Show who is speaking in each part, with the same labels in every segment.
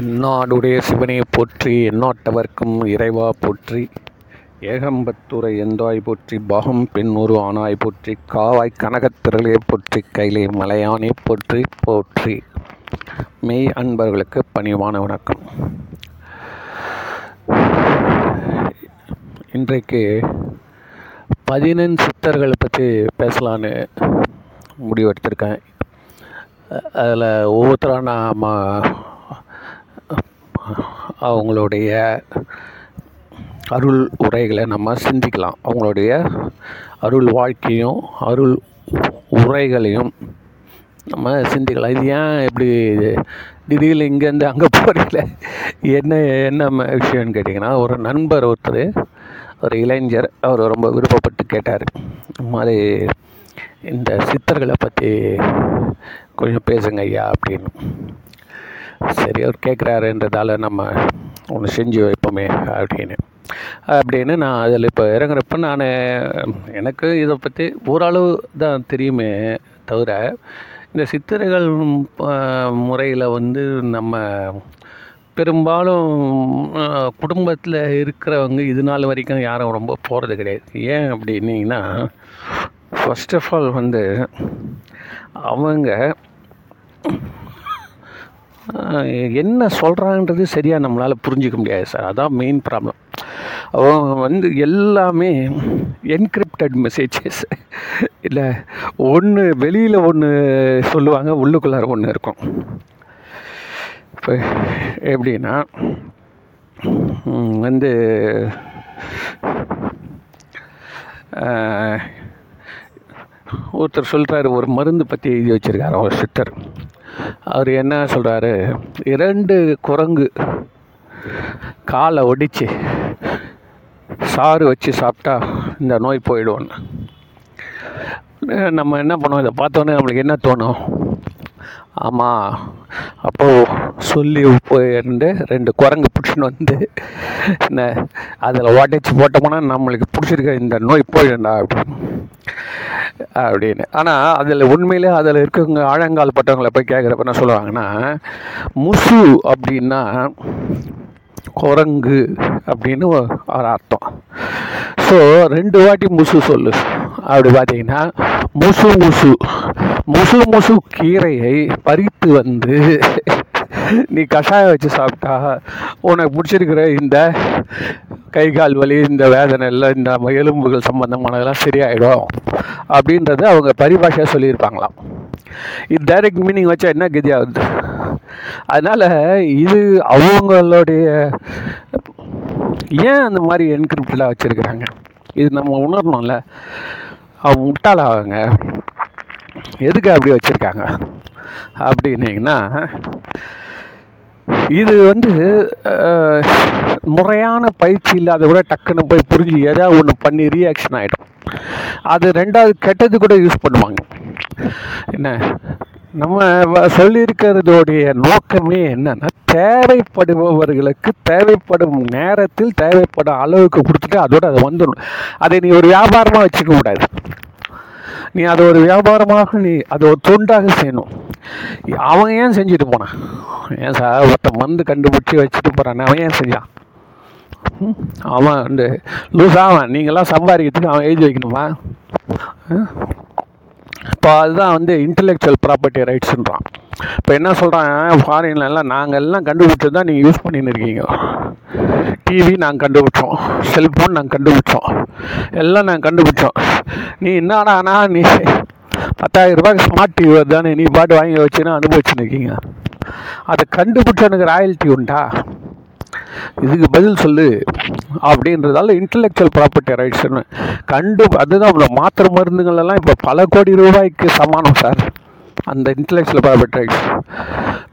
Speaker 1: எந்நாடுடைய சிவனே போற்றி எந்நாட்டவர்க்கும் இறைவா போற்றி ஏகம்பத்துரை எந்தாய் போற்றி பாகம் பெண் ஆனாய் போற்றி காவாய் கனகத்திரளே போற்றி கைலை மலையானே போற்றி போற்றி. மெய் அன்பர்களுக்கு பணிவான வணக்கம். இன்றைக்கு பதினெண் சித்தர்களை பற்றி பேசலான்னு முடிவெடுத்திருக்கேன். அதில் ஒவ்வொருத்தராக நாம் அவங்களுடைய அருள் உரைகளை நம்ம சிந்திக்கலாம். அவங்களுடைய அருள் வாழ்க்கையும் அருள் உரைகளையும் நம்ம சிந்திக்கலாம். இது ஏன் இப்படி திடீர்னு இங்கேருந்து அங்கே போகிறீங்கள என்ன என்ன விஷயம்னு கேட்டிங்கன்னா ஒரு நண்பர் ஒருத்தர் ஒரு இளைஞர் அவர் ரொம்ப விருப்பப்பட்டு கேட்டார். இந்த மாதிரி இந்த சித்தர்களை பற்றி கொஞ்சம் பேசுங்க ஐயா அப்படின்னு. சரி அவர் கேட்குறாருன்றதால நம்ம ஒன்று செஞ்சு வைப்போமே அப்படின்னு. அப்படின்னு நான் அதில் இப்போ இறங்குறப்ப நான் எனக்கு இதை பற்றி ஓரளவு தான் தெரியுமே தவிர இந்த சித்திரைகள் முறையில் வந்து நம்ம பெரும்பாலும் குடும்பத்தில் இருக்கிறவங்க இது நாள் வரைக்கும் யாரும் ரொம்ப போகிறது கிடையாது. ஏன் அப்படின்னீங்கன்னா ஃபர்ஸ்ட் ஆஃப் ஆல் வந்து அவங்க என்ன சொல்கிறான்றது சரியாக நம்மளால் புரிஞ்சிக்க முடியாது சார் அதான் மெயின் ப்ராப்ளம் அவங்க வந்து எல்லாமே என்கிரிப்டட் மெசேஜஸ் இல்லை ஒன்று வெளியில் ஒன்று சொல்லுவாங்க உள்ளுக்குள்ளார ஒன்று இருக்கும். இப்போ எப்படின்னா வந்து ஒருத்தர் சொல்கிறாரு ஒரு மருந்து பற்றி எழுதி வச்சிருக்காரு அவர் சித்தர். அவர் என்ன சொல்கிறாரு இரண்டு குரங்கு காலை ஒடிச்சு சாறு வச்சு சாப்பிட்டா இந்த நோய் போயிடுவோன்னு நம்ம என்ன பண்ணுவோம்? இதை பார்த்தோன்னே நம்மளுக்கு என்ன தோணும்? ஆமாம் அப்போது சொல்லி போயிருந்து ரெண்டு குரங்கு பிடிச்சின்னு வந்து என்ன அதில் உடச்சி போட்டோம்னா நம்மளுக்கு பிடிச்சிருக்க இந்த நோய் போயிடும்டா அப்படின்னு. அப்படின்னு. ஆனால் அதில் உண்மையிலே அதில் இருக்கவங்க ஆழங்கால் பட்டவங்களை போய் கேட்குறப்ப என்ன சொல்லுவாங்கன்னா முசு அப்படின்னா குரங்கு அப்படின்னு ஒரு அர்த்தம். ஸோ ரெண்டு வாட்டி முசு சொல்லு. அப்படி பார்த்தீங்கன்னா முசு முசு. முசு முசு கீரையை பறித்து வந்து நீ கஷாயம் வச்சு சாப்பிட்டா உனக்கு பிடிச்சிருக்கிற இந்த கை கால் வலி இந்த வேதனை எல்லாம் இந்த எலும்புகள் சம்மந்தமானதெல்லாம் சரியாயிடும் அப்படின்றத அவங்க பரிபாஷையாக சொல்லியிருப்பாங்களாம். இது டைரக்ட் மீனிங் வச்சா என்ன கதி ஆகுது? அதனால் இது அவங்களுடைய ஏன் அந்த மாதிரி என்கிரிப்டெலாம் வச்சுருக்குறாங்க? இது நம்ம உணரணும்ல. அவங்க முட்டாளாவாங்க. எதுக்கு அப்படி வச்சுருக்காங்க? அப்படின்னீங்கன்னா இது வந்து முறையான பயிற்சி இல்லாத கூட டக்குன்னு போய் புரிஞ்சு ஏதாவது ஒன்று பண்ணி ரியாக்ஷன் ஆகிடும் அது ரெண்டாவது கெட்டது கூட யூஸ் பண்ணுவாங்க. என்ன? நம்ம சொல்லியிருக்கிறதோடைய நோக்கமே என்னன்னா தேவைப்படுபவர்களுக்கு தேவைப்படும் நேரத்தில் தேவைப்படும் அளவுக்கு கொடுத்துட்டு அதோட அது வந்துடும் அதை நீ ஒரு வியாபாரமாக வச்சுக்க கூடாது. நீ அதை ஒரு வியாபாரமாக நீ அதை ஒரு தொண்டாக செய்யணும். அவன் ஏன் செஞ்சுட்டு போனான்? ஏன் சார் ஒருத்தன் மருந்து கண்டுபிடிச்சி வச்சுட்டு போகிறானே அவன் ஏன் செஞ்சான்? அவன் வந்து லூஸ் அவன் நீங்களாம் சம்பாதிக்கிறதுக்கு அவன் எழுதி வைக்கணுமா? இப்போ அதுதான் வந்து இன்டெலெக்சுவல் ப்ராப்பர்ட்டி ரைட்ஸுன்றான் இப்போ என்ன சொல்கிறான் ஃபாரின்லலாம் நாங்கள் எல்லாம் கண்டுபிடிச்சது தான் நீங்கள் யூஸ் பண்ணின்னு இருக்கீங்க. டிவி நாங்கள் கண்டுபிடிச்சோம் செல்ஃபோன் நாங்கள் கண்டுபிடிச்சோம் எல்லாம் நாங்கள் கண்டுபிடிச்சோம். நீ என்னடானா நீ பத்தாயிரம் ரூபாய்க்கு ஸ்மார்ட் டிவி தானே நீ பாட்டு வாங்கி வச்சுன்னா அனுபவிச்சுன்னு இருக்கீங்க அதை கண்டுபிடிச்ச எனக்கு ராயல்ட்டி உண்டா? இதுக்கு பதில் சொல்லு. அப்படின்றதால இன்டெலெக்சுவல் ப்ராப்பர்ட்டி ரைட்ஸ்னு கண்டு அதுதான் மாத்திரை மருந்துகள் எல்லாம் இப்போ பல கோடி ரூபாய்க்கு சமானம் சார் அந்த இன்டலெக்சுவல் ப்ராப்பர்ட்டி ரைட்ஸ்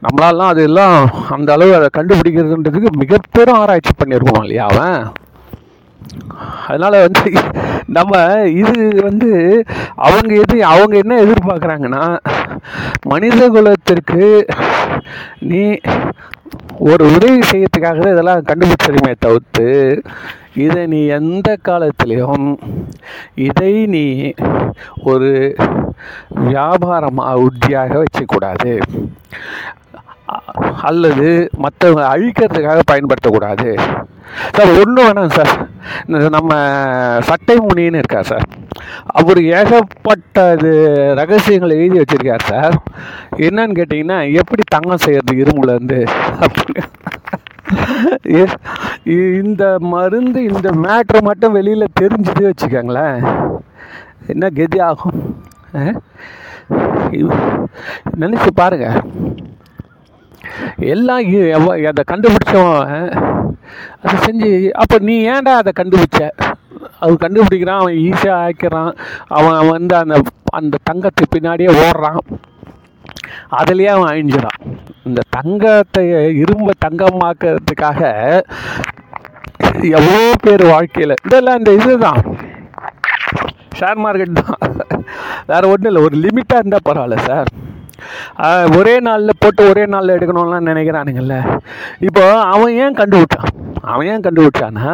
Speaker 1: நம்மளாலாம் அதெல்லாம் அந்த அளவு அதை கண்டுபிடிக்கிறதுன்றதுக்கு மிகப்பெரும் ஆராய்ச்சி பண்ணியிருக்கணும் இல்லையா அவன்? அதனால் வந்து நம்ம இது வந்து அவங்க எது அவங்க என்ன எதிர்பார்க்குறாங்கன்னா மனித குலத்திற்கு நீ ஒரு உதவி செய்யறதுக்காக தான் இதெல்லாம் கண்டுபிடிச்சிருமே தவிர்த்து இதை நீ எந்த காலத்திலையும் இதை நீ ஒரு வியாபாரமாக உத்தியாக வச்சுக்கூடாது அல்லது மற்றவங்க அழிக்கிறதுக்காக பயன்படுத்தக்கூடாது. சார் ஒன்று வேணாம் சார். இந்த நம்ம சட்டை முனின்னு இருக்கார் சார்? அவர் ஏகப்பட்ட இது ரகசியங்களை எழுதி வச்சுருக்கார் சார். என்னன்னு கேட்டிங்கன்னா எப்படி தங்கம் செய்கிறது இரும்புலேருந்து அப்படின்னு. இந்த மருந்து இந்த மேட்ரு மட்டும் வெளியில் தெரிஞ்சுது வச்சுக்கோங்களேன். என்ன கெதி ஆகும்? நினச்சி பாருங்கள் எல்லாம் அதை கண்டுபிடிச்சவன் அதை செஞ்சு அப்போ நீ ஏன்டா அதை கண்டுபிடிச்ச? அது கண்டுபிடிக்கிறான் அவன் ஈஸியாக ஆக்கிறான் அவன் வந்து அந்த அந்த தங்கத்தை பின்னாடியே ஓடுறான். அதுலேயே அவன் அழிஞ்சிடான் இந்த தங்கத்தை இரும்பை தங்கமாக்கிறதுக்காக எவ்வளோ பேர் வாழ்க்கையில் இதெல்லாம் இந்த இதுதான். ஷேர் மார்க்கெட் தான். வேறு ஒன்றும் இல்லை ஒரு லிமிட்டாக இருந்தால் பரவாயில்ல சார் ஒரே நாளில் போட்டு ஒரே நாளில் எடுக்கணும்லாம் நினைக்கிறானுங்கள்ல இப்போ அவன் ஏன் கண்டுபிடிச்சான்? அவன் ஏன் கண்டுபிடிச்சான்னா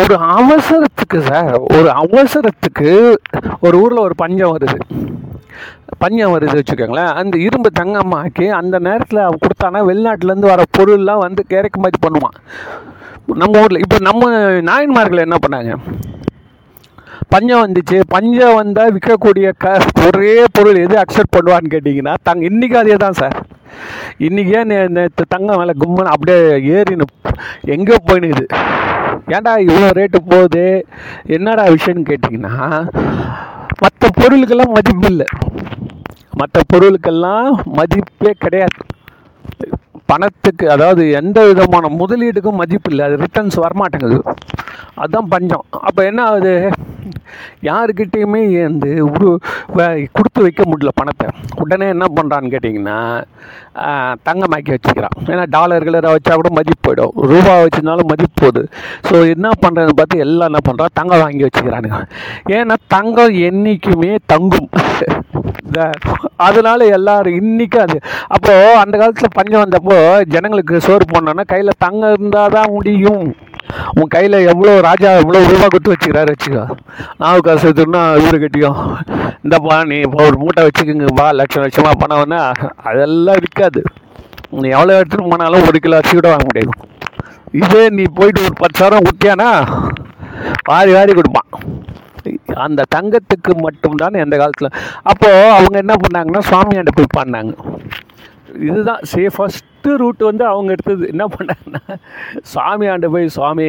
Speaker 1: ஒரு அவசரத்துக்கு சார் ஒரு அவசரத்துக்கு ஒரு ஊரில் ஒரு பஞ்சம் வருது. பஞ்சம் வருது வச்சுக்கோங்களேன். அந்த இரும்பு தங்கம்மாக்கி அந்த நேரத்தில் அவன் கொடுத்தானா வெளிநாட்டிலேருந்து வர பொருள்லாம் வந்து இறக்குமதி பண்ணுவான். நம்ம ஊரில் இப்போ நம்ம நாயன்மார்கள் என்ன பண்ணாங்க? பஞ்சம் வந்துச்சு. பஞ்சம் வந்தால் விற்கக்கூடிய க ஒரே பொருள் எது அக்செப்ட் பண்ணுவான்னு கேட்டிங்கன்னா தங்க இன்றைக்கி அதே தான் சார். இன்றைக்கி ஏன் நே- நேற்று தங்கம் மேலே கும்மன் அப்படியே ஏறினு எங்கே போயினுது? ஏன்டா இவ்வளோ ரேட்டு போகுது? என்னடா விஷயம்னு கேட்டிங்கன்னா மற்ற பொருளுக்கெல்லாம் மதிப்பு இல்லை. மற்ற பொருளுக்கெல்லாம் மதிப்பே கிடையாது. பணத்துக்கு அதாவது எந்த விதமான முதலீடுக்கும் மதிப்பு இல்லை. அது ரிட்டர்ன்ஸ் வரமாட்டேங்குது. அதுதான் பஞ்சம். அப்போ என்ன ஆகுது? யாருக்கிட்டேயுமே வந்து உரு கொடுத்து வைக்க முடியல பணத்தை. உடனே என்ன பண்ணுறான்னு கேட்டிங்கன்னா ஆஹ், தங்கமாக்கி வச்சுக்கிறான். ஏன்னா டாலர்களை வச்சா கூட மதிப்பு போயிடும். ரூபா வச்சிருந்தாலும் மதிப்பு போகுது. ஸோ என்ன பண்ணுறதுன்னு பார்த்து எல்லாம் என்ன பண்ணுறான் தங்கம் வாங்கி வச்சுக்கிறானுங்க. ஏன்னா தங்கம் என்றைக்குமே தங்கும். அதனால எல்லாரும் இன்றைக்கும் அது. அப்போது அந்த காலத்தில் பஞ்சம் வந்தப்போ ஜனங்களுக்கு சோறு போனோன்னா கையில் தங்கம் இருந்தால் தான் முடியும். உன் கையில் எவ்வளோ ராஜா எவ்வளோ ரூபா கொடுத்து வச்சுக்கிறாரு வச்சுக்கோ நாவு காசு எடுத்துன்னா கட்டியும் இந்தப்பா நீ இப்போ ஒரு மூட்டை வச்சுக்கோங்கப்பா லட்சம் லட்சமாக பணம் வேணா அதெல்லாம் இருக்காது. நீ எவ்வளோ எடுத்துகிட்டு போனாலும் ஒரு கிலோ அரிசி கூட வாங்க முடியாது. இதே நீ போயிட்டு ஒரு பத்து சவரம் விட்டியானா வாரி வாரி கொடுப்பான். அந்த தங்கத்துக்கு மட்டும்தான் எந்த காலத்தில். அப்போது அவங்க என்ன பண்ணாங்கன்னா சுவாமியாண்ட போய் பண்ணாங்க இதுதான் சேஃபஸ்ட்டு ரூட் வந்து அவங்க எடுத்தது. என்ன பண்ணாங்கன்னா ஆண்டு போய் சுவாமி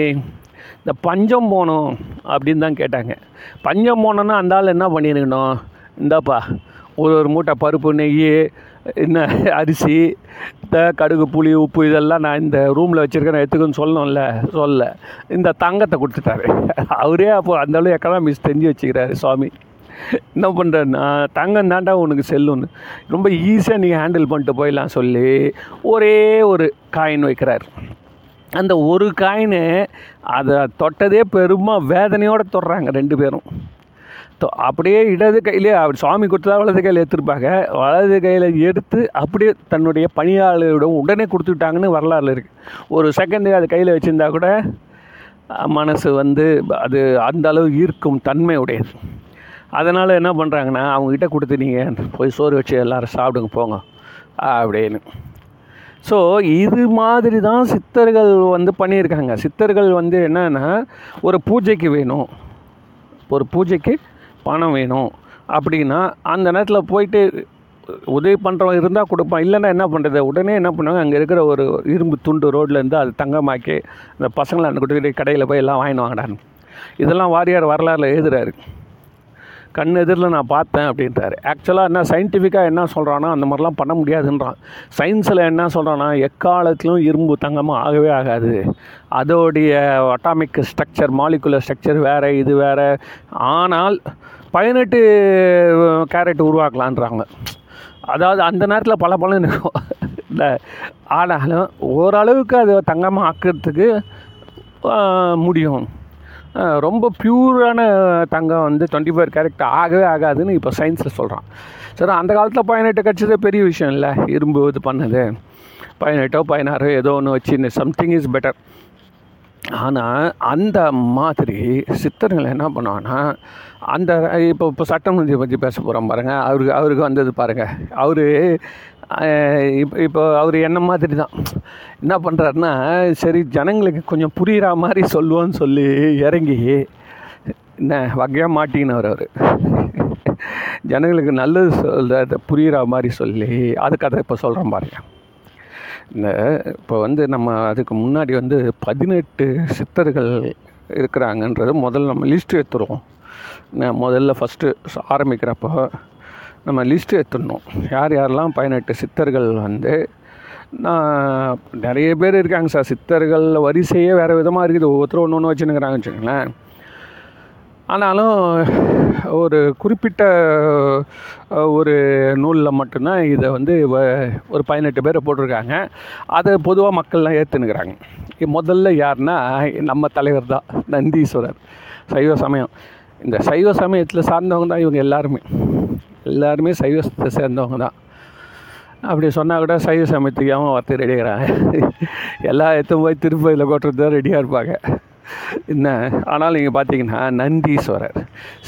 Speaker 1: இந்த பஞ்சம் போகணும் அப்படின்னு தான் கேட்டாங்க. பஞ்சம் போனோன்னா அந்த ஆள் என்ன பண்ணிருக்கணும் இந்தாப்பா ஒரு ஒரு மூட்டை பருப்பு நெய் என்ன அரிசி இந்த கடுகு புளி உப்பு இதெல்லாம் நான் இந்த ரூமில் வச்சுருக்கேன் எடுத்துக்கன்னு சொல்லணும்ல சொல்ல இந்த தங்கத்தை கொடுத்துட்டாரு. அவரே அப்போ அந்த அளவு எக்கனாமிக்ஸ் தெரிஞ்சு வச்சுக்கிறாரு சுவாமி என்ன பண்ணுறேன்னா தங்கம் தாண்டா உனக்கு செல்லுன்னு ரொம்ப ஈஸியாக நீங்கள் ஹேண்டில் பண்ணிட்டு போயிடலாம் சொல்லி ஒரே ஒரு காயின் வைக்கிறார். அந்த ஒரு காயினு அதை தொட்டதே பெருமா வேதனையோடு தொடுறாங்க ரெண்டு பேரும். தொ- அப்படியே இடது கையிலே அவர் சுவாமி கொடுத்தா வலது கையில் எடுத்துருப்பாங்க. வலது கையில் எடுத்து அப்படியே தன்னுடைய பணியாளரிடம் உடனே கொடுத்துட்டாங்கன்னு வரலாறு இருக்குது ஒரு செகண்டு அது கையில் வச்சுருந்தா கூட மனசு வந்து அது அந்த அளவு ஈர்க்கும் தன்மை உடையது அதனால் என்ன பண்ணுறாங்கன்னா அவங்கக்கிட்ட கொடுத்து நீங்கள் போய் சோறு வச்சு எல்லோரும் சாப்பிடுங்க போங்க அப்படின்னு. ஸோ இது மாதிரி தான் சித்தர்கள் வந்து பண்ணியிருக்காங்க. சித்தர்கள் வந்து என்னென்னா ஒரு பூஜைக்கு வேணும். ஒரு பூஜைக்கு பணம் வேணும். அப்படின்னா அந்த நேரத்தில் போயிட்டு உதவி பண்ணுறவங்க இருந்தால் கொடுப்பான். இல்லைன்னா என்ன பண்ணுறது உடனே என்ன பண்ணுவாங்க? அங்கே இருக்கிற ஒரு இரும்பு துண்டு ரோட்லேருந்து அது தங்கமாக்கி அந்த பசங்களை அந்த கொடுத்துக்கிட்டு கடையில் போய் எல்லாம் வாங்கிட்டு வாங்கடான்னு. இதெல்லாம் வாரியார் வரலாறுல எழுதுறாரு. கண் எதிரில் நான் பார்த்தேன் அப்படின்றாரு. ஆக்சுவலாக என்ன சயின்டிஃபிக்காக என்ன சொல்கிறான்னா அந்த மாதிரிலாம் பண்ண முடியாதுன்றான். சயின்ஸில் என்ன சொல்கிறான்னா எக்காலத்திலும் இரும்பு தங்கமாக ஆகவே ஆகாது. அதோடைய அட்டாமிக் ஸ்ட்ரக்சர் மாலிகுலர் ஸ்ட்ரக்சர் வேறு இது வேறு. ஆனால் பதினெட்டு கேரட் உருவாக்கலான்றாங்க. அதாவது அந்த நேரத்தில் பல பலன் இருக்கும். இல்லை. ஆனாலும் ஓரளவுக்கு அது தங்கமாக ஆக்கிறதுக்கு முடியும். ரொம்ப பியூரான தங்கம் வந்து டுவெண்ட்டி ஃபோர் கேரக்ட் ஆகவே ஆகாதுன்னு இப்போ சயின்ஸில் சொல்கிறான் சரி அந்த காலத்தில் பதினெட்டு கிடச்சதே பெரிய விஷயம் இல்லை. இரும்பு இது பண்ணது. பதினெட்டோ பதினாறோ ஏதோ ஒன்று வச்சு சம்திங் இஸ் பெட்டர் ஆனால் அந்த மாதிரி சித்தர்கள் என்ன பண்ணுவாங்கன்னா அந்த இப்போ இப்போ சட்டமன்றத்தை பற்றி பேச போகிறோம் பாருங்கள் அவருக்கு அவருக்கு வந்தது பாருங்கள் அவர் இப்போ இப்போ அவர் என்ன மாதிரி தான் என்ன பண்ணுறாருன்னா சரி ஜனங்களுக்கு கொஞ்சம் புரிகிற மாதிரி சொல்லுவோன்னு சொல்லி இறங்கி என்ன வகையாக மாட்டினவர் அவர். ஜனங்களுக்கு நல்லது சொல்கிறத புரிகிற மாதிரி சொல்லி அதுக்கு அதை இப்போ சொல்கிறேன் பாருங்க. இந்த இப்போ வந்து நம்ம அதுக்கு முன்னாடி வந்து பதினெட்டு சித்தர்கள் இருக்கிறாங்கன்றது முதல்ல நம்ம லிஸ்ட்டு எடுத்துருவோம். முதல்ல ஃபஸ்ட்டு ஆரம்பிக்கிறப்போ நம்ம லிஸ்ட்டு எடுத்துடணும். யார் யாரெல்லாம் பதினெட்டு சித்தர்கள் வந்து நான் நிறைய பேர் இருக்காங்க சார் சித்தர்கள் வரிசையே வேறு விதமாக இருக்குது. ஒவ்வொருத்தரும் ஒன்று ஒன்று வச்சுன்னுக்கிறாங்க வச்சுக்கோங்களேன். ஆனாலும் ஒரு குறிப்பிட்ட ஒரு நூலில் மட்டும்தான் இதை வந்து ஒரு பதினெட்டு பேரை போட்டிருக்காங்க. அதை பொதுவாக மக்கள்லாம் ஏற்றுனுக்கிறாங்க முதல்ல யாருன்னா நம்ம தலைவர் தான் நந்தீஸ்வரர். சைவ சமயம். இந்த சைவ சமயத்தில் சார்ந்தவங்க தான் இவங்க எல்லாருமே. எல்லாருமே சைவத்தை சேர்ந்தவங்க தான். அப்படி சொன்னால் கூட சைவ சமயத்துக்காமல் ஒருத்தர் வார்த்தை ரெடியாகிறாங்க எல்லா எத்தும் போய் திருப்பதியில் கொட்டுறது தான் ரெடியாக இருப்பாங்க. என்ன? ஆனால் நீங்கள் பார்த்தீங்கன்னா நந்தீஸ்வரர்.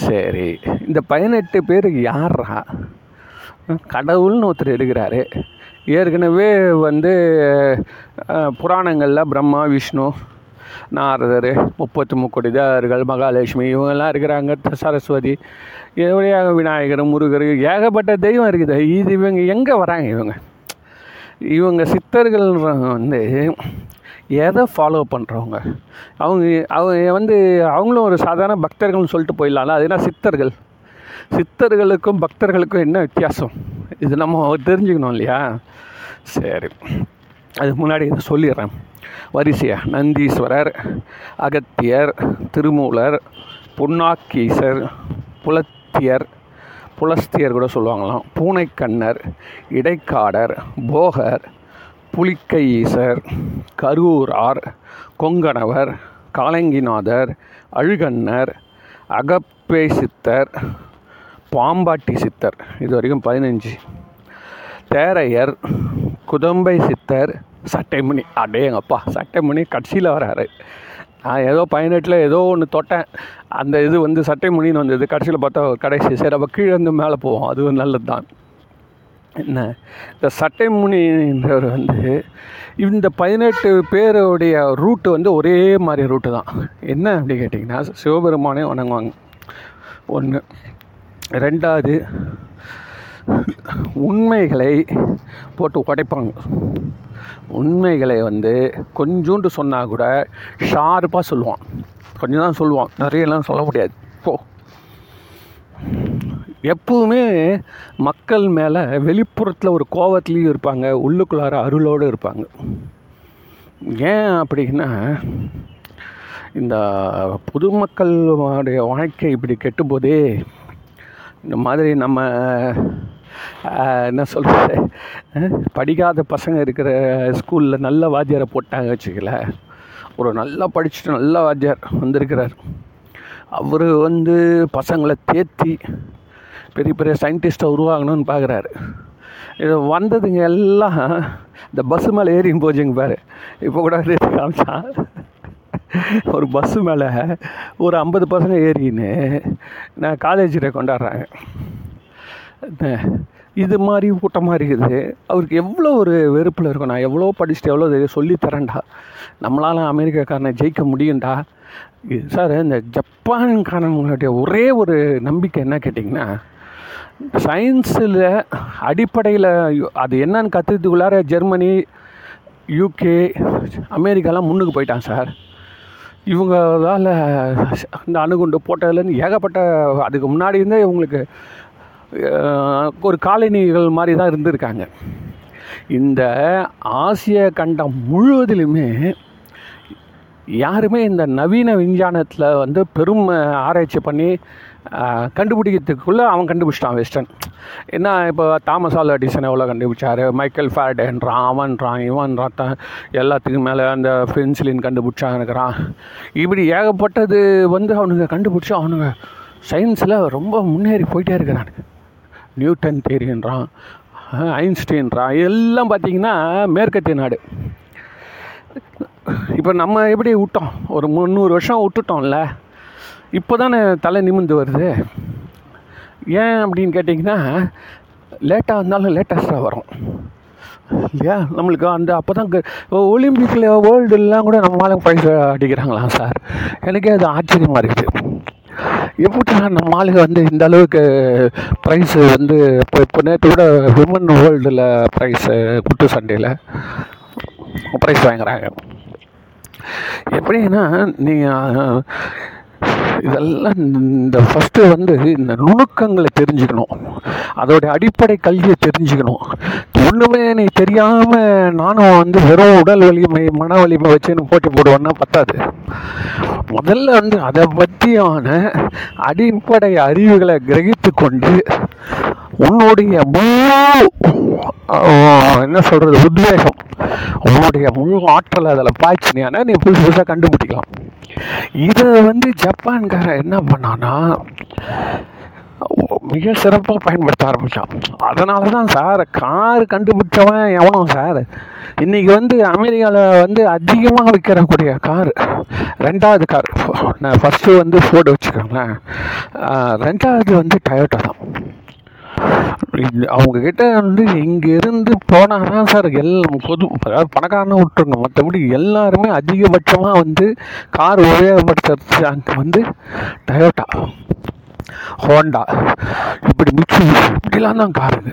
Speaker 1: சரி இந்த பதினெட்டு பேருக்கு யாரா கடவுள்னு ஒருத்தர் இருக்கிறாரு ஏற்கனவே வந்து புராணங்களில் பிரம்மா விஷ்ணு நாரதர் முப்பத்தி முக்கோடி தேவர்கள் மகாலட்சுமி இவங்கெல்லாம் இருக்கிறாங்க. சரஸ்வதி எப்படியாக விநாயகர் முருகர் ஏகப்பட்ட தெய்வம் இருக்குது. இது இவங்க எங்கே வராங்க இவங்க? இவங்க சித்தர்கள்ன்றவங்க வந்து எதை ஃபாலோ பண்ணுறவங்க அவங்க அவங்க வந்து அவங்களும் ஒரு சாதாரண பக்தர்கள்னு சொல்லிட்டு போயிடலாம்ல. அதுனா சித்தர்கள்? சித்தர்களுக்கும் பக்தர்களுக்கும் என்ன வித்தியாசம்? இது நம்ம தெரிஞ்சுக்கணும் இல்லையா? சரி. அதுக்கு முன்னாடி இதை சொல்லிடுறேன். வரிசையாக நந்தீஸ்வரர் அகத்தியர் திருமூலர் புன்னாக்கீசர் புலத்தியர் புலஸ்தியர் கூட சொல்லுவாங்களாம். பூனைக்கண்ணர் இடைக்காடர் போகர் புலிக்கையீசர் கரூரார் கொங்கணவர் காலங்கிநாதர் அழுகண்ணர் அகப்பே சித்தர் பாம்பாட்டி சித்தர் இது வரைக்கும் பதினஞ்சு. தேரையர் குதம்பை சித்தர் சட்டைமணி அடேங்கப்பா சட்டைமணி கடைசியில் வராரு. நான் ஏதோ பதினெட்டில் ஏதோ ஒன்று தொட்டேன். அந்த இது வந்து சட்டைமணின்னு வந்தது கடைசியில் பார்த்தா கடைசி சரி அப்போ கீழே வந்து மேலே போவோம் அதுவும் நல்லது தான் என்ன? இந்த சட்டைமுனின்றவர் வந்து இந்த பதினெட்டு பேருடைய ரூட்டு வந்து ஒரே மாதிரி ரூட்டு தான். என்ன அப்படி கேட்டிங்கன்னா சிவபெருமானே வணங்குவாங்க. ஒன்று ரெண்டாவது உண்மைகளை போட்டு உடைப்பாங்க. உண்மைகளை வந்து கொஞ்சோண்டு சொன்னால் கூட ஷார்ப்பாக சொல்லுவான். கொஞ்சம் தான் சொல்லுவான். நிறையலாம் சொல்ல முடியாது. போ. எப்பவுமே மக்கள் மேலே வெளிப்புறத்தில் ஒரு கோவத்துலேயும் இருப்பாங்க. உள்ளுக்குள்ளார அருளோடு இருப்பாங்க. ஏன் அப்படின்னா இந்த பொதுமக்களுடைய வாழ்க்கை இப்படி கெட்டும்போதே இந்த மாதிரி நம்ம என்ன சொல்கிறது படிக்காத பசங்க இருக்கிற ஸ்கூலில் நல்ல வாத்தியாரை போட்டாங்க வச்சுக்கல ஒரு நல்லா படிச்சுட்டு நல்ல வாத்தியார் வந்திருக்கிறார். அவர் வந்து பசங்களை தேத்தி பெரிய பெரிய சயின்டிஸ்ட்டை உருவாகணும்னு பார்க்குறாரு இது வந்ததுங்க எல்லாம் இந்த பஸ்ஸு மேலே ஏறியும் போச்சுங்க பாரு. இப்போ கூட காமிச்சான். ஒரு பஸ்ஸு மேலே ஒரு ஐம்பது பசங்க ஏறின்னு நான் காலேஜில் கொண்டாடுறாங்க. இது மாதிரி கூட்டமாக இருக்குது. அவருக்கு எவ்வளோ ஒரு வெறுப்பில் இருக்கும். நான் எவ்வளோ படிச்சுட்டு எவ்வளோ இதை சொல்லித்தரேன்டா நம்மளால் அமெரிக்காக்காரனை ஜெயிக்க முடியும்டா. சார் இந்த ஜப்பான்காரங்களுடைய ஒரே ஒரு நம்பிக்கை என்ன கேட்டிங்கன்னா சயின்ஸில் அடிப்படையில் அது என்னன்னு கற்றுக்கிறதுக்குள்ளார ஜெர்மனி யூகே அமெரிக்காலாம் முன்னுக்கு போயிட்டான் சார். இவங்களால் இந்த அணுகுண்டு போட்டதுலேருந்து ஏகப்பட்ட அதுக்கு முன்னாடி இருந்தே இவங்களுக்கு ஒரு காலனிகள் மாதிரி தான் இருந்திருக்காங்க. இந்த ஆசிய கண்டம் முழுவதிலுமே யாருமே இந்த நவீன விஞ்ஞானத்தில் வந்து பெரும் ஆராய்ச்சி பண்ணி கண்டுபிடிக்கிறதுக்குள்ளே அவன் கண்டுபிடிச்சிட்டான் வெஸ்டர்ன். என்ன இப்போ தாமஸ் ஆல் அடிசன் எவ்வளோ கண்டுபிடிச்சார்? மைக்கேல் ஃபேர்டேன்றான் அவன்றான் இவன்றான் த எல்லாத்துக்கும் மேலே அந்த பென்சிலின் கண்டுபிடிச்சான்னுக்கிறான் இப்படி ஏகப்பட்டது வந்து அவனுங்க கண்டுபிடிச்சி அவனுங்க சயின்ஸில் ரொம்ப முன்னேறி போயிட்டே இருக்கிறானுங்க. நியூட்டன் தேரின்றான் ஐன்ஸ்டீன்றான் எல்லாம் பார்த்திங்கன்னா மேற்கத்திய நாடு. இப்போ நம்ம எப்படி விட்டோம்? ஒரு முந்நூறு வருஷம் விட்டுட்டோம்ல. இப்போ தானே தலை நிமிந்து வருது. ஏன் அப்படின்னு கேட்டிங்கன்னா லேட்டாக இருந்தாலும் லேட்டஸ்ட்டாக வரும். இல்லையா? நம்மளுக்கு அந்த அப்போ தான் ஒலிம்பிக்கில் வேர்ல்டுலாம் கூட நம்மளால ஆளுங்க ப்ரைஸ் அடிக்கிறாங்களாம் சார். எனக்கே அது ஆச்சரியமாக இருக்குது. எப்படி நம்ம ஆளுங்க வந்து இந்த அளவுக்கு ப்ரைஸு வந்து இப்போ இப்போ நேற்று கூட விமன் வேர்ல்டில் ப்ரைஸு குட்டு சண்டையில் ப்ரைஸ் வாங்குறாங்க. எப்படின்னா நீங்கள் இதெல்லாம் இந்த ஃபஸ்ட்டு வந்து இந்த நுணுக்கங்களை தெரிஞ்சுக்கணும். அதோடைய அடிப்படை கல்வியை தெரிஞ்சுக்கணும். ஒன்றுமே நீ தெரியாமல் நானும் வந்து வெறும் உடல் வலிமை மன வலிமை வச்சுன்னு போட்டி போடுவேன்னா பத்தாது. முதல்ல வந்து அதை பற்றியான அடிப்படை அறிவுகளை கிரகித்து கொண்டு உன்னுடைய முழு என்ன சொல்கிறது உத்வேகம் உன்னுடைய முழு ஆற்றல் அதில் பாய்ச்சினியானா நீ புதுசு புதுசாக கண்டுபிடிக்கலாம். இதை வந்து ஜப்பான்காரன் என்ன பண்ணான்னா மிக சிறப்பாக பயன்படுத்த ஆரம்பித்தான் அதனால தான் சார் கார் கண்டுபிடிச்சவன் எவனும் சார்? இன்றைக்கி வந்து அமெரிக்காவில் வந்து அதிகமாக விற்கிறக்கூடிய கார் ரெண்டாவது கார். நான் ஃபஸ்ட்டு வந்து ஃபோர்டு வச்சுக்கோங்களேன். ரெண்டாவது வந்து டயோட்டா தான். அவங்கக்கிட்ட அவங்க கிட்ட வந்து இங்கேருந்து போனால் போனா தான் சார் எல்லாம் பொது அதாவது பணக்காரனை விட்டுருங்க மற்றபடி எல்லாருமே அதிகபட்சமாக வந்து கார் உபயோகப்படுத்துறது அங்கே வந்து டயோட்டா ஹோண்டா இப்படி மிச்சு இப்படிலாம் தான் காருங்க.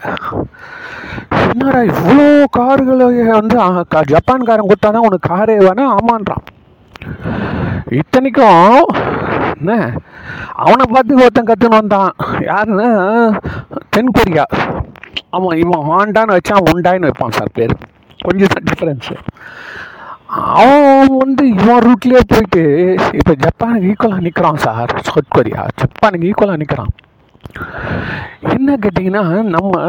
Speaker 1: என்னடா இவ்வளோ கார்களை வந்து ஆ, க- ஜப்பான்காரன் கொடுத்தா தான் உனக்கு காரே வேணா ஆமான்றான். இத்தனைக்கும் என்ன? அவனை பார்த்து ஒருத்தன் கற்றுன்னு வந்தான். யாருன்னா? தென் கொரியா ஆமாம் இவன் ஹாண்டான்னு வச்சான் உண்டான்னு வைப்பான் சார் பேர். கொஞ்சம் தான் டிஃப்ரென்ஸு அவன் வந்து இவன் ரூட்லேயே போயிட்டு இப்போ ஜப்பானுக்கு ஈக்குவலாக நிற்கிறான் சார் சவுத் கொரியா. ஜப்பானுக்கு ஈக்குவலாக நிற்கிறான் என்ன கேட்டிங்கன்னா நம்ம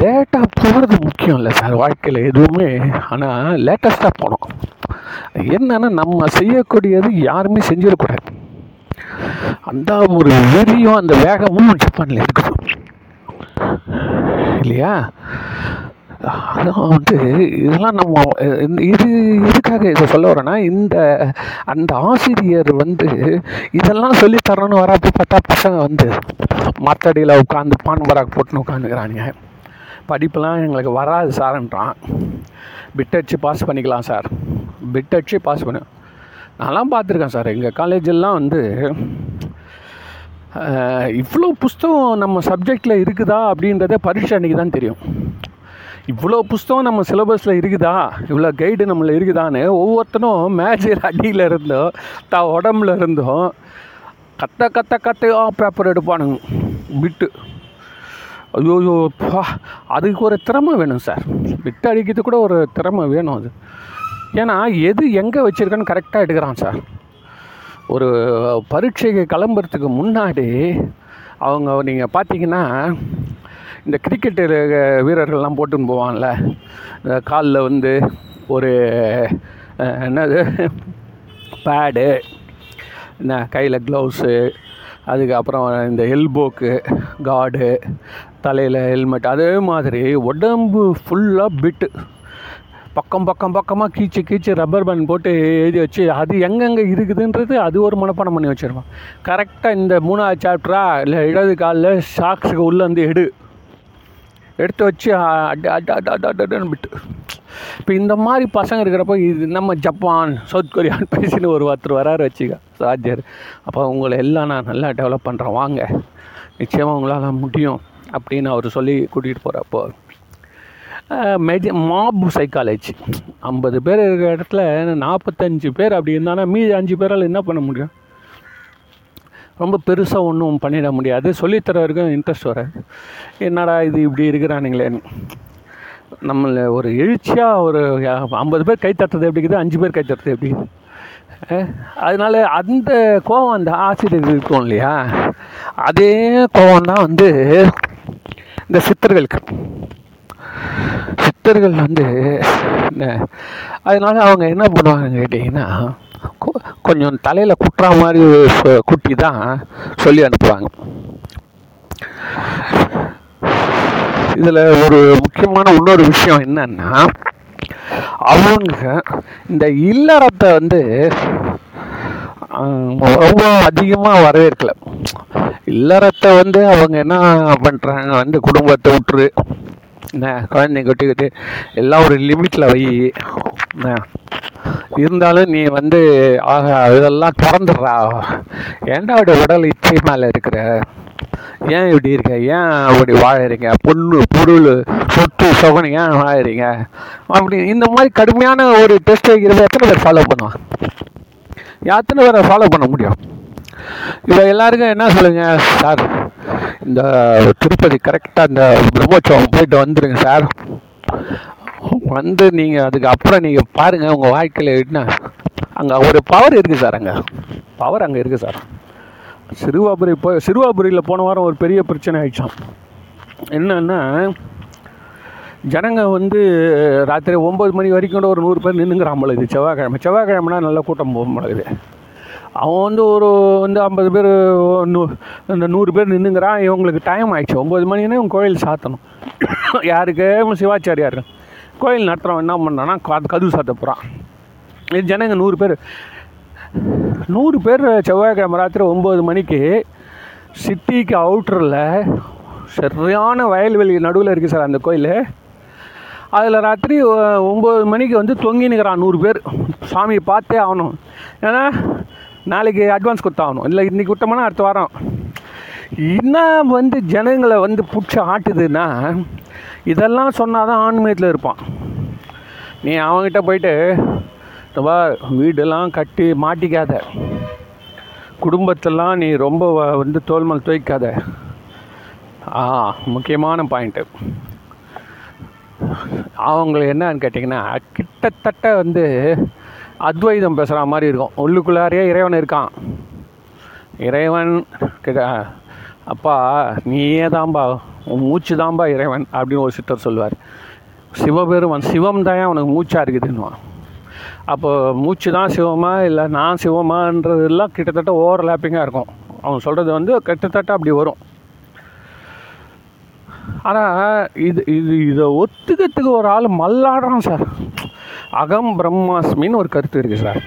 Speaker 1: லேட்டாக போகிறது முக்கியம் இல்லை சார் வாழ்க்கையில் எதுவுமே. ஆனால் லேட்டஸ்ட்டாக போனோம். என்னன்னா நம்ம செய்யக்கூடியது யாருமே செஞ்சிடக்கூடாது. அந்த ஒரு வெறியும் அந்த வேகமும் ஜப்பானில் இருக்குது இல்லையா? அதான் வந்து இதெல்லாம் நம்ம இது இதுக்காக இதை சொல்ல வரேன்னா இந்த அந்த ஆசிரியர் வந்து இதெல்லாம் சொல்லி தரணும்னு வரப்போ பார்த்தா பசங்க வந்து மத்தடியில் உட்காந்து பான் பராக் போட்டுன்னு உட்காந்துக்கிறானுங்க படிப்பெலாம் எங்களுக்கு வராது சார்ன்றான் பிட் அடிச்சு பாஸ் பண்ணிக்கலாம் சார் பிட் அடிச்சு பாஸ் பண்ணு. நான்லாம் பார்த்துருக்கேன் சார். எங்கள் காலேஜெல்லாம் வந்து இவ்வளோ புஸ்தகம் நம்ம சப்ஜெக்டில் இருக்குதா அப்படின்றத பரீட்சை அன்றைக்கி தான் தெரியும். இவ்வளோ புஸ்தகம் நம்ம சிலபஸில் இருக்குதா? இவ்வளோ கைடு நம்மள இருக்குதான்னு ஒவ்வொருத்தனும் மேஜர் அடியில் இருந்தோ த உடம்புல இருந்தும் கத்த கத்த கத்தையோ பேப்பர் எடுப்பானுங்க. விட்டு. ஐயோ ஐயோ அதுக்கு ஒரு திறமை வேணும் சார். விட்டு அடிக்கிறது கூட ஒரு திறமை வேணும் அது. ஏன்னா எது எங்கே வச்சுருக்கேன்னு கரெக்டாக எடுக்கிறான் சார் ஒரு பரீட்சைக்கு கிளம்புறதுக்கு முன்னாடி அவங்க நீங்கள் பார்த்தீங்கன்னா இந்த கிரிக்கெட்டு வீரர்கள்லாம் போட்டுன்னு போவான்ல இந்த காலில் வந்து ஒரு என்னது பேடு என்ன கையில் க்ளவுஸு அதுக்கப்புறம் இந்த எல்போக்கு கார்டு தலையில் ஹெல்மெட் அதே மாதிரி உடம்பு ஃபுல்லாக பிட்டு பக்கம் பக்கம் பக்கமாக கீச்சு கீச்சு ரப்பர் பேண்ட் போட்டு எழுதி வச்சு அது எங்கெங்கே இருக்குதுன்றது அது ஒரு மனப்பாடம் பண்ணி வச்சுருப்பான் கரெக்டாக இந்த மூணாவது சாப்டரா இல்லை இடது காலில் ஷாக்ஸுக்கு உள்ளே வந்து எடு. எடுத்து வச்சு அட் அட் அட் அட் அட் அட்னு விட்டு. இப்போ இந்த மாதிரி பசங்க இருக்கிறப்போ இது நம்ம ஜப்பான் சவுத் கொரியான்னு பேசின்னு ஒரு ஒருத்தர் வராரு வச்சுக்க சார்ஜர் அப்போ உங்களை எல்லாம் நான் நல்லா டெவலப் பண்ணுறேன் வாங்க. நிச்சயமாக உங்களால் முடியும் அப்படின்னு அவர் சொல்லி கூட்டிகிட்டு போகிறப்போ மெடி மாப் சைக்காலஜி ஐம்பது பேர் இருக்கிற இடத்துல நாற்பத்தஞ்சு பேர் அப்படி இருந்தானா மீதி அஞ்சு பேரால் என்ன பண்ண முடியும்? ரொம்ப பெருசாக ஒன்றும் பண்ணிட முடியாது. சொல்லித்தரவருக்கும் இன்ட்ரெஸ்ட் வராது என்னடா இது இப்படி இருக்கிறானுங்களேன்னு நம்மளை ஒரு எழுச்சியாக ஒரு ஐம்பது பேர் கை தட்டுறது எப்படி இருக்குது? அஞ்சு பேர் கை தட்டுறது எப்படி அதனால அந்த கோவம் அந்த ஆசிரியர் இருக்கும் இல்லையா? அதே கோவம் தான் வந்து இந்த சித்தர்களுக்கு. சித்தர்கள் வந்து என்ன அதனால அவங்க என்ன பண்ணுவாங்க கேட்டிங்கன்னா கொ- கொஞ்சம் தலையில் குட்டுற மாதிரி குட்டி தான் சொல்லி அனுப்புவாங்க. இதில் ஒரு முக்கியமான இன்னொரு விஷயம் என்னன்னா அவங்க இந்த இல்லறத்தை வந்து ரொம்ப அதிகமாக வரவேற்கல. இல்லறத்தை வந்து அவங்க என்ன பண்ணுறாங்க வந்து குடும்பத்தை விட்டுரு என்ன குழந்தைங்க கொட்டிக்கிட்டு எல்லாம் ஒரு லிமிட்டில் வை. என்ன இருந்தாலும் நீ வந்து ஆக இதெல்லாம் திறந்துடுறா. ஏன்டா உடல் இச்சை மேலே இருக்கிற? ஏன் இப்படி இருக்க? ஏன் அப்படி வாழறீங்க? பொண்ணு பொருள் சொத்து சொகனு ஏன் வாழறீங்க? அப்படி இந்த மாதிரி கடுமையான ஒரு டெஸ்ட் வைக்கிறத எத்தனை பேர் ஃபாலோ பண்ணுவான் எத்தனை பேரை ஃபாலோ பண்ண முடியும்? இப்போ எல்லாருக்கும் என்ன சொல்லுங்க? சார் இந்த திருப்பதி கரெக்டாக இந்த பிரம்மோற்சவம் போயிட்டு வந்துடுங்க சார். வந்து நீங்கள் அதுக்கு அப்புறம் நீங்கள் பாருங்கள் உங்கள் வாழ்க்கையில் என்ன. அங்கே ஒரு பவர் இருக்குது சார் அங்கே. பவர் அங்கே இருக்குது சார். சிறுவாபுரி போய் சிறுவாபுரியில் போன வாரம் ஒரு பெரிய பிரச்சனை ஆயிடுச்சான் என்னன்னா ஜனங்க வந்து ராத்திரி ஒம்பது மணி வரைக்கும் கூட ஒரு நூறு பேர் நின்றுங்கிறான் பொழுது செவ்வாய்க்கிழமை. செவ்வாய்க்கிழமைனா நல்ல கூட்டம் போகும் பொழுது அவன் வந்து ஒரு வந்து ஐம்பது பேர் நூ இந்த நூறு பேர் நின்றுங்கிறான் இவங்களுக்கு டைம் ஆகிடுச்சு ஒம்பது மணின்னா இவன் கோயில் சாத்தணும். யாருக்கு? இவன் சிவாச்சாரியார் கோயில் நடத்துகிறவன் என்ன பண்ணான்னா கதவு சாத்த போகிறான் இது ஜனங்க நூறு பேர். நூறு பேர் செவ்வாய்க்கிழமை ராத்திரி ஒம்பது மணிக்கு சிட்டிக்கு அவுட்டரில் சரியான வயல்வெளி நடுவில் இருக்குது சார் அந்த கோயில். அதில் ராத்திரி ஒம்பது மணிக்கு வந்து தொங்கினுக்கிறான் நூறு பேர். சாமியை பார்த்தே ஆகணும். ஏன்னா நாளைக்கு அட்வான்ஸ் கொடுத்தாகணும். இல்லை இன்றைக்கி விட்டோம்னா அடுத்த வாரம். என்ன வந்து ஜனங்களை வந்து பிடிச்சி ஆட்டுதுன்னா இதெல்லாம் சொன்னால் தான் ஆன்மீகத்தில் இருப்பான். நீ அவங்ககிட்ட போயிட்டு வா வீடெல்லாம் கட்டி மாட்டிக்காத. குடும்பத்தெல்லாம் நீ ரொம்ப வந்து தோல்மல் துவைக்காத. ஆ முக்கியமான பாயிண்ட்டு அவங்கள என்னன்னு கேட்டிங்கன்னா கிட்டத்தட்ட வந்து அத்வைதம் பேசுகிற மாதிரி இருக்கும். உள்ளுக்குள்ளாரையே இறைவன் இருக்கான். இறைவன் கிட்ட அப்பா நீயே தான்பா உன் மூச்சு தான்பா இறைவன் அப்படின்னு ஒரு சித்தர் சொல்லுவார். சிவபெருமன் சிவம் தான் அவனுக்கு மூச்சாக இருக்குதுன்னுவான். அப்போ மூச்சு தான் சிவமா இல்லை நான் சிவமான்றதெல்லாம் கிட்டத்தட்ட ஓவர்லாப்பிங்காக இருக்கும். அவன் சொல்கிறது வந்து கிட்டத்தட்ட அப்படி வரும். ஆனால் இது இது இதை ஒத்துக்கிறதுக்கு ஒரு ஆள் மல்லாடுறான் சார். அகம் பிரம்மாஸ்மின்னு ஒரு கருத்து இருக்குது சார்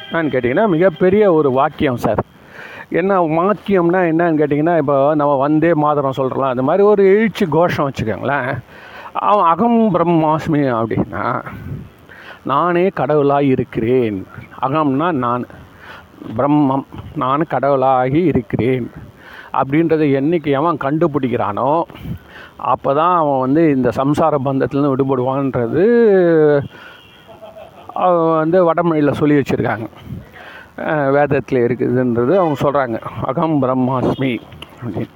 Speaker 1: என்னன்னு கேட்டிங்கன்னா மிகப்பெரிய ஒரு வாக்கியம் சார் என்ன வாக்கியம்னா என்னன்னு கேட்டிங்கன்னா இப்போ நம்ம வந்தே மாதரம் சொல்கிறலாம் அந்த மாதிரி ஒரு எழுச்சி கோஷம் வச்சுக்கோங்களேன். அவன் அகம் பிரம்மாஸ்மி அப்படின்னா நானே கடவுளாக இருக்கிறேன். அகம்னா நான் பிரம்மம் நான் கடவுளாகி இருக்கிறேன். அப்படின்றத என்றைக்கு அவன் கண்டுபிடிக்கிறானோ அப்போ தான் அவன் வந்து இந்த சம்சார பந்தத்துலேருந்து விடுபடுவான்றது வந்து வடமொழியில் சொல்லி வச்சுருக்காங்க. வேதத்தில் இருக்குதுன்றது அவங்க சொல்கிறாங்க அகம் பிரம்மாஸ்மி அப்படின்னு.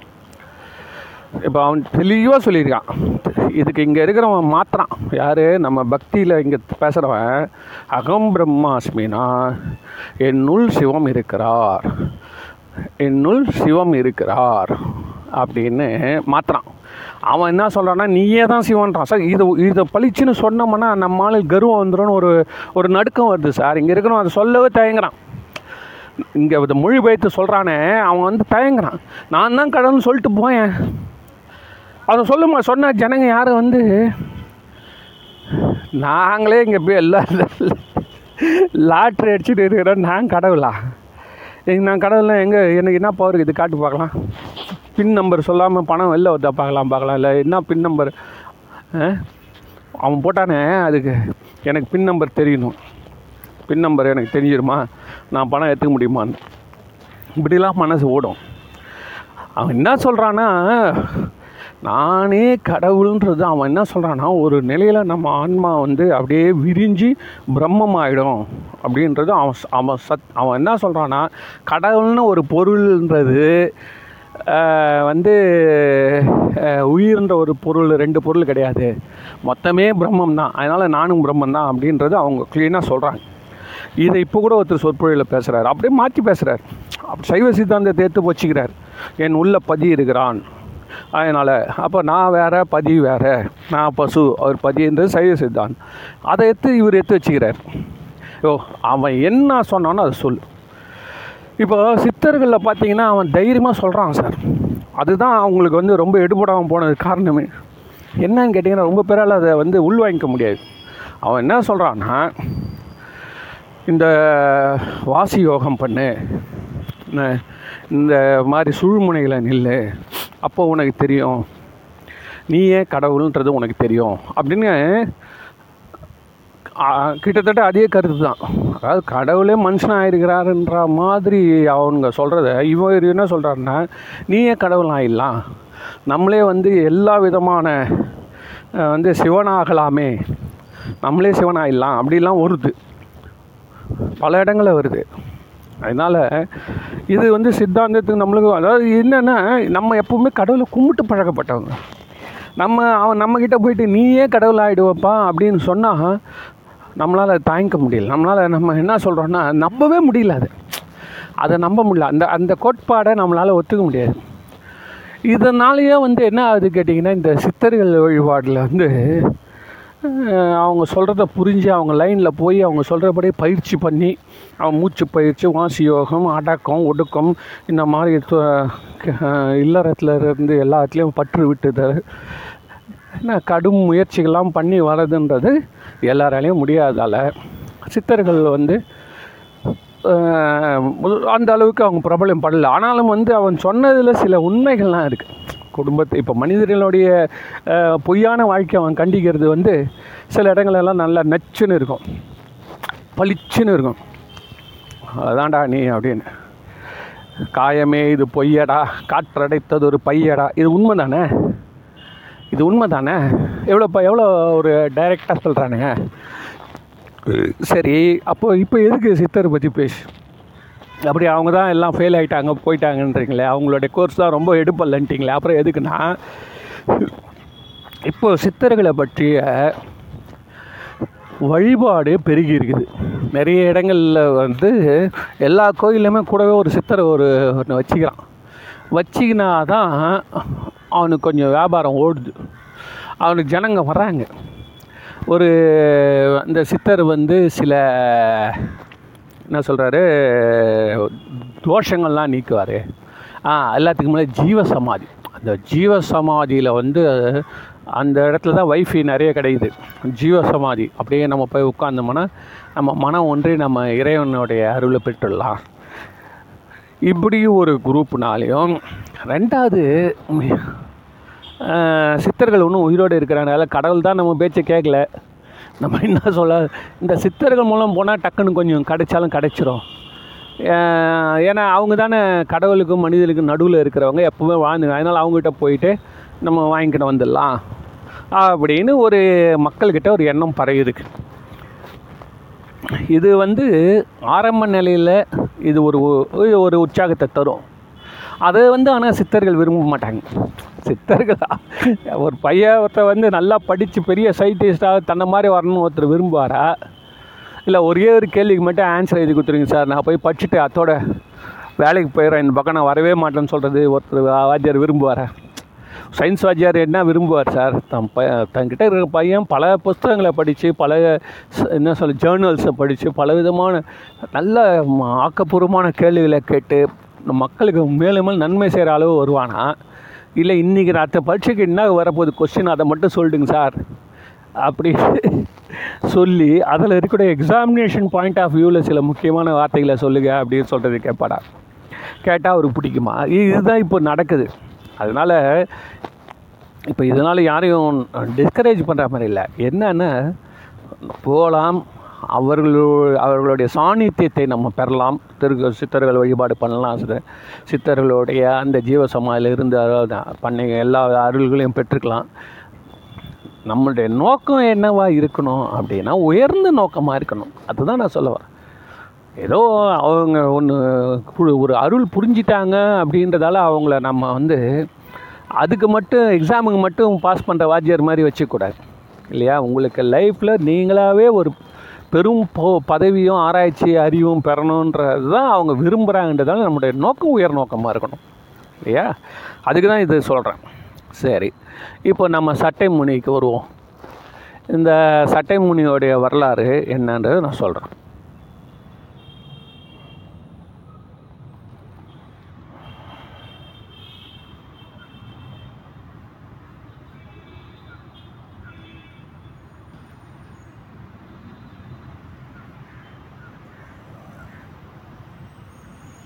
Speaker 1: இப்போ அவன் தெளிவாக சொல்லியிருக்கான். இதுக்கு இங்கே இருக்கிறவன் மாத்திரான் யார்? நம்ம பக்தியில் இங்கே பேசுகிறவன் அகம் பிரம்மாஸ்மினா என்னுள் சிவம் இருக்கிறார். என்னுள் சிவம் இருக்கிறார். அப்படின்னு மாத்திரான். அவன் என்ன சொல்கிறான்னா நீயே தான் சிவன்றான். சார் இதை இதை பளிச்சுன்னு சொன்னோம்னா நம்ம ஆளுக்கு கர்வம் வந்துடும் ஒரு ஒரு நடுக்கம் வருது சார். இங்கே இருக்கிறவன் அதை சொல்லவே தயங்குறான். இங்கே இதை மொழிபெயர்த்து சொல்கிறானே அவன் வந்து தயங்குறான். நான் தான் கடவுள்னு சொல்லிட்டு போயேன். அதை சொல்லுமா சொன்ன ஜனங்க யாரும் வந்து? நாங்களே இங்கே போய் எல்லாம் லாட்ரி அடிச்சுட்டு இருக்கிறோம். நான் கடவுளா? நான் கடவுள்லாம் எங்கே எனக்கு என்ன பவர் இது காட்டு பார்க்கலாம். பின் நம்பர் சொல்லாமல் பணம் வெளில வருதா பார்க்கலாம் பார்க்கலாம். இல்லை என்ன பின் நம்பர் அவன் போட்டானே அதுக்கு. எனக்கு பின் நம்பர் தெரியணும். பின் நம்பர் எனக்கு தெரிஞ்சிருமா? நான் பணம் எடுத்துக்க முடியுமான்னு. இப்படிலாம் மனசு ஓடும். அவன் என்ன சொல்கிறான்னா நானே கடவுள்ன்றது அவன் என்ன சொல்கிறான்னா ஒரு நிலையில் நம்ம ஆன்மா வந்து அப்படியே விரிஞ்சு பிரம்மம் ஆகிடும் அப்படின்றது அவன் அவன் சத் அவன் என்ன சொல்கிறான்னா கடவுள்னு ஒரு பொருள்ன்றது வந்து உயிர்ன்ற ஒரு பொருள் ரெண்டு பொருள் கிடையாது. மொத்தமே பிரம்மம் தான் அதனால் நானும் பிரம்மம் தான் அப்படின்றது அவங்க க்ளீனாக சொல்கிறாங்க இதை இப்போ கூட ஒருத்தர் சொற்பொழியில் பேசுகிறார் அப்படியே மாற்றி பேசுகிறார் அப்படி சைவ சித்தாந்தத்தை எடுத்து வச்சுக்கிறார் என் உள்ள பதி இருக்கிறான். அதனால் அப்போ நான் வேறு பதி வேறு. நான் பசு. அவர் பதின்றது சைவ சித்தாந்தம். அதை எடுத்து இவர் எடுத்து வச்சுக்கிறார். ஓ அவன் என்ன சொன்னானோ அதை சொல்லு. இப்போ சித்தர்களில் பார்த்தீங்கன்னா அவன் தைரியமாக சொல்கிறான் சார். அதுதான் அவங்களுக்கு வந்து ரொம்ப எடுபடாமல் போனது காரணமே. என்னன்னு கேட்டிங்கன்னா ரொம்ப பேரால் அதை வந்து உள்வாங்கிக்க முடியாது. அவன் என்ன சொல்கிறான்னா இந்த வாசி யோகம் பண்ணு இந்த மாதிரி சுழுமுனைகளை நில்லு அப்போ உனக்கு தெரியும். நீயே கடவுள்ன்றது உனக்கு தெரியும். அப்படின்னு கிட்டத்தட்ட அதே கருத்து தான் அதாவது கடவுளே மனுஷன் இருக்கிறாருன்ற மாதிரி அவங்க சொல்கிறத இவர் என்ன சொல்கிறாருன்னா நீயே கடவுள் ஆயிடலாம் நம்மளே வந்து எல்லா விதமான வந்து சிவனாகலாமே. நம்மளே சிவனாயிடலாம் அப்படிலாம் வருது. பல இடங்களில் வருது. அதனால் இது வந்து சித்தாந்தத்துக்கு நம்மளுக்கு அதாவது என்னென்னா நம்ம எப்பவுமே கடவுளை கும்பிட்டு பழக்கப்பட்டவங்க. நம்ம அவன் நம்மக்கிட்ட போயிட்டு நீயே கடவுள் ஆகிடுவப்பா அப்படின்னு சொன்னால் நம்மளால் அதை தாங்கிக்க முடியல. நம்மளால் நம்ம என்ன சொல்கிறோன்னா நம்பவே முடியல அது. அதை நம்ப முடியல. அந்த அந்த கோட்பாடை நம்மளால் ஒத்துக்க முடியாது. இதனாலேயே வந்து என்ன ஆகுது கேட்டிங்கன்னா இந்த சித்தர்கள் வழிபாடில் வந்து அவங்க சொல்கிறத புரிஞ்சு அவங்க லைனில் போய் அவங்க சொல்கிறபடி பயிற்சி பண்ணி அவங்க மூச்சு பயிற்சி வாசி யோகம் அடக்கம் ஒடுக்கம் இந்த மாதிரி இல்லறத்துல இருந்து எல்லாத்துலேயும் பற்று விட்டுதல் கடும் முயற்சிகள்லாம் பண்ணி வர்றதுன்றது எல்லாராலையும் முடியாதால் சித்தர்கள் வந்து அந்த அளவுக்கு அவங்க பிரபலம் படல. ஆனாலும் வந்து அவன் சொன்னதில் சில உண்மைகள்லாம் இருக்குது குடும்பத்தை இப்போ மனிதர்களுடைய பொய்யான வாழ்க்கை அவன் கண்டிக்கிறது வந்து சில இடங்களெல்லாம் நல்லா நச்சுன்னு இருக்கும். பளிச்சுன்னு இருக்கும். அதான்டா நீ அப்படின்னு. காயமே இது பொய்யடா காற்றடைத்தது ஒரு பையடா. இது உண்மை தானே இது உண்மை தானே எவ்வளோ எவ்வளோ ஒரு டைரெக்டாக சொல்கிறானுங்க சரி. அப்போ இப்போ எதுக்கு சித்தர் பற்றி பேசு? அப்படி அவங்க தான் எல்லாம் ஃபெயில் ஆகிட்டாங்க போயிட்டாங்கன்றீங்களே அவங்களுடைய கோர்ஸ் தான் ரொம்ப எடுப்பல்லன்ட்டிங்களே அப்புறம் எதுக்குன்னா இப்போ சித்தர்களை பற்றிய வழிபாடு பெருகி இருக்குது. நிறைய இடங்களில் வந்து எல்லா கோயிலுமே கூடவே ஒரு சித்தரை ஒரு ஒன்று வச்சுக்கிறான். வச்சிக்கினா தான் அவனுக்கு கொஞ்சம் வியாபாரம் ஓடுது. அவனுக்கு ஜனங்க வர்றாங்க. ஒரு இந்த சித்தர் வந்து சில என்ன சொல்கிறாரு தோஷங்கள்லாம் நீக்குவார். ஆ எல்லாத்துக்கும் மேலே ஜீவ சமாதி அந்த ஜீவ சமாதியில் வந்து அந்த இடத்துல தான் வைஃபை நிறைய கிடைக்குது. ஜீவ சமாதி அப்படியே நம்ம போய் உட்காந்தோம்னா நம்ம மனம் ஒன்றி நம்ம இறைவனுடைய அருளை பெற்றுடலாம். இப்படி ஒரு குரூப்னாலையும் ரெண்டாவது சித்தர்கள் ஒன்றும் உயிரோடு இருக்கிறனால கடவுள் தான் நம்ம பேச்சை கேட்கல. நம்ம என்ன சொல்ல இந்த சித்தர்கள் மூலம் போனால் டக்குன்னு கொஞ்சம் கிடைச்சாலும் கிடைச்சிரும். ஏன்னா அவங்க தானே கடவுளுக்கும் மனிதனுக்கும் நடுவில் இருக்கிறவங்க எப்போவுமே வாழ்ந்துங்க அதனால் அவங்ககிட்ட போயிட்டு நம்ம வாங்கிக்கிட்டு வந்துடலாம். அப்படின்னு ஒரு மக்கள்கிட்ட ஒரு எண்ணம் பரவுது இது வந்து ஆரம்ப நிலையில் இது ஒரு ஒரு உற்சாகத்தை தரும் அதை வந்து ஆனால் சித்தர்கள் விரும்ப மாட்டாங்க சித்தர்கள் ஒரு பையன் ஒருத்தர் வந்து நல்லா படித்து பெரிய சயின்டிஸ்டாக தன்னை மாதிரி வரணும்னு ஒருத்தர் விரும்புவாரா இல்லை ஒரே ஒரு கேள்விக்கு மட்டும் ஆன்சர் எழுதி கொடுத்துருங்க சார் நான் போய் படிச்சுட்டு அதோட வேலைக்கு போயிடுறேன் இந்த பக்கம் நான் வரவே மாட்டேன்னு சொல்கிறது ஒருத்தர் வாத்தியார் விரும்புவாரா சயின்ஸ் வாத்தியார் என்ன விரும்புவார் சார்? தன் ப தங்கிட்ட இருக்கிற பையன் பல புஸ்தகங்களை படித்து பல என்ன சொல்ல ஜேர்னல்ஸை படித்து பல விதமான நல்ல ம- ஆக்கப்பூர்வமான கேள்விகளை கேட்டு மக்களுக்கு மேலும் மேலும் நன்மை செய்கிற அளவு வருவானா? இல்லை இன்றைக்கி நான் அடுத்த பரீட்சைக்கு என்ன வரப்போகுது? கொஸ்டின் அதை மட்டும் சொல்லிடுங்க சார். அப்படி சொல்லி அதில் இருக்கக்கூடிய எக்ஸாமினேஷன் பாயிண்ட் ஆஃப் வியூவில் சில முக்கியமான வார்த்தைகளை சொல்லுங்கள் அப்படின்னு சொல்கிறது கேட்பாடா? கேட்டால் அவருக்கு பிடிக்குமா? இதுதான் இப்போ நடக்குது. அதனால் இப்போ இதனால் யாரையும் டிஸ்கரேஜ் பண்ணுற மாதிரி இல்லை. என்னென்னா போகலாம் அவர்களோ அவர்களுடைய சாநித்தியத்தை நம்ம பெறலாம். திரு சித்தர்கள் வழிபாடு பண்ணலாம். சார் சித்தர்களுடைய அந்த ஜீவசமாதியில் இருந்து பண்ணி எல்லா அருள்களையும் பெற்றுக்கலாம். நம்மளுடைய நோக்கம் என்னவாக இருக்கணும் அப்படின்னா உயர்ந்த நோக்கமாக இருக்கணும். அதுதான் நான் சொல்ல வரேன். ஏதோ அவங்க ஒன்று ஒரு அருள் புரிஞ்சிட்டாங்க அப்படின்றதால அவங்கள நம்ம வந்து அதுக்கு மட்டும் எக்ஸாமுக்கு மட்டும் பாஸ் பண்ணுற வாத்தியார் மாதிரி வச்சுக்கூடாது. இல்லையா? உங்களுக்கு லைஃப்பில் நீங்களாகவே ஒரு பெரும் போ பதவியும் ஆராய்ச்சி அறிவும் பெறணுன்றது தான் அவங்க விரும்புகிறாங்கன்றதால நம்முடைய நோக்கம் உயர் நோக்கமாக இருக்கணும். இல்லையா? அதுக்கு தான் இது சொல்கிறேன் சரி. இப்போ நம்ம சட்டை முனிக்கு வருவோம். இந்த சட்டை முனியோடைய வரலாறு என்னன்றது நான் சொல்கிறேன்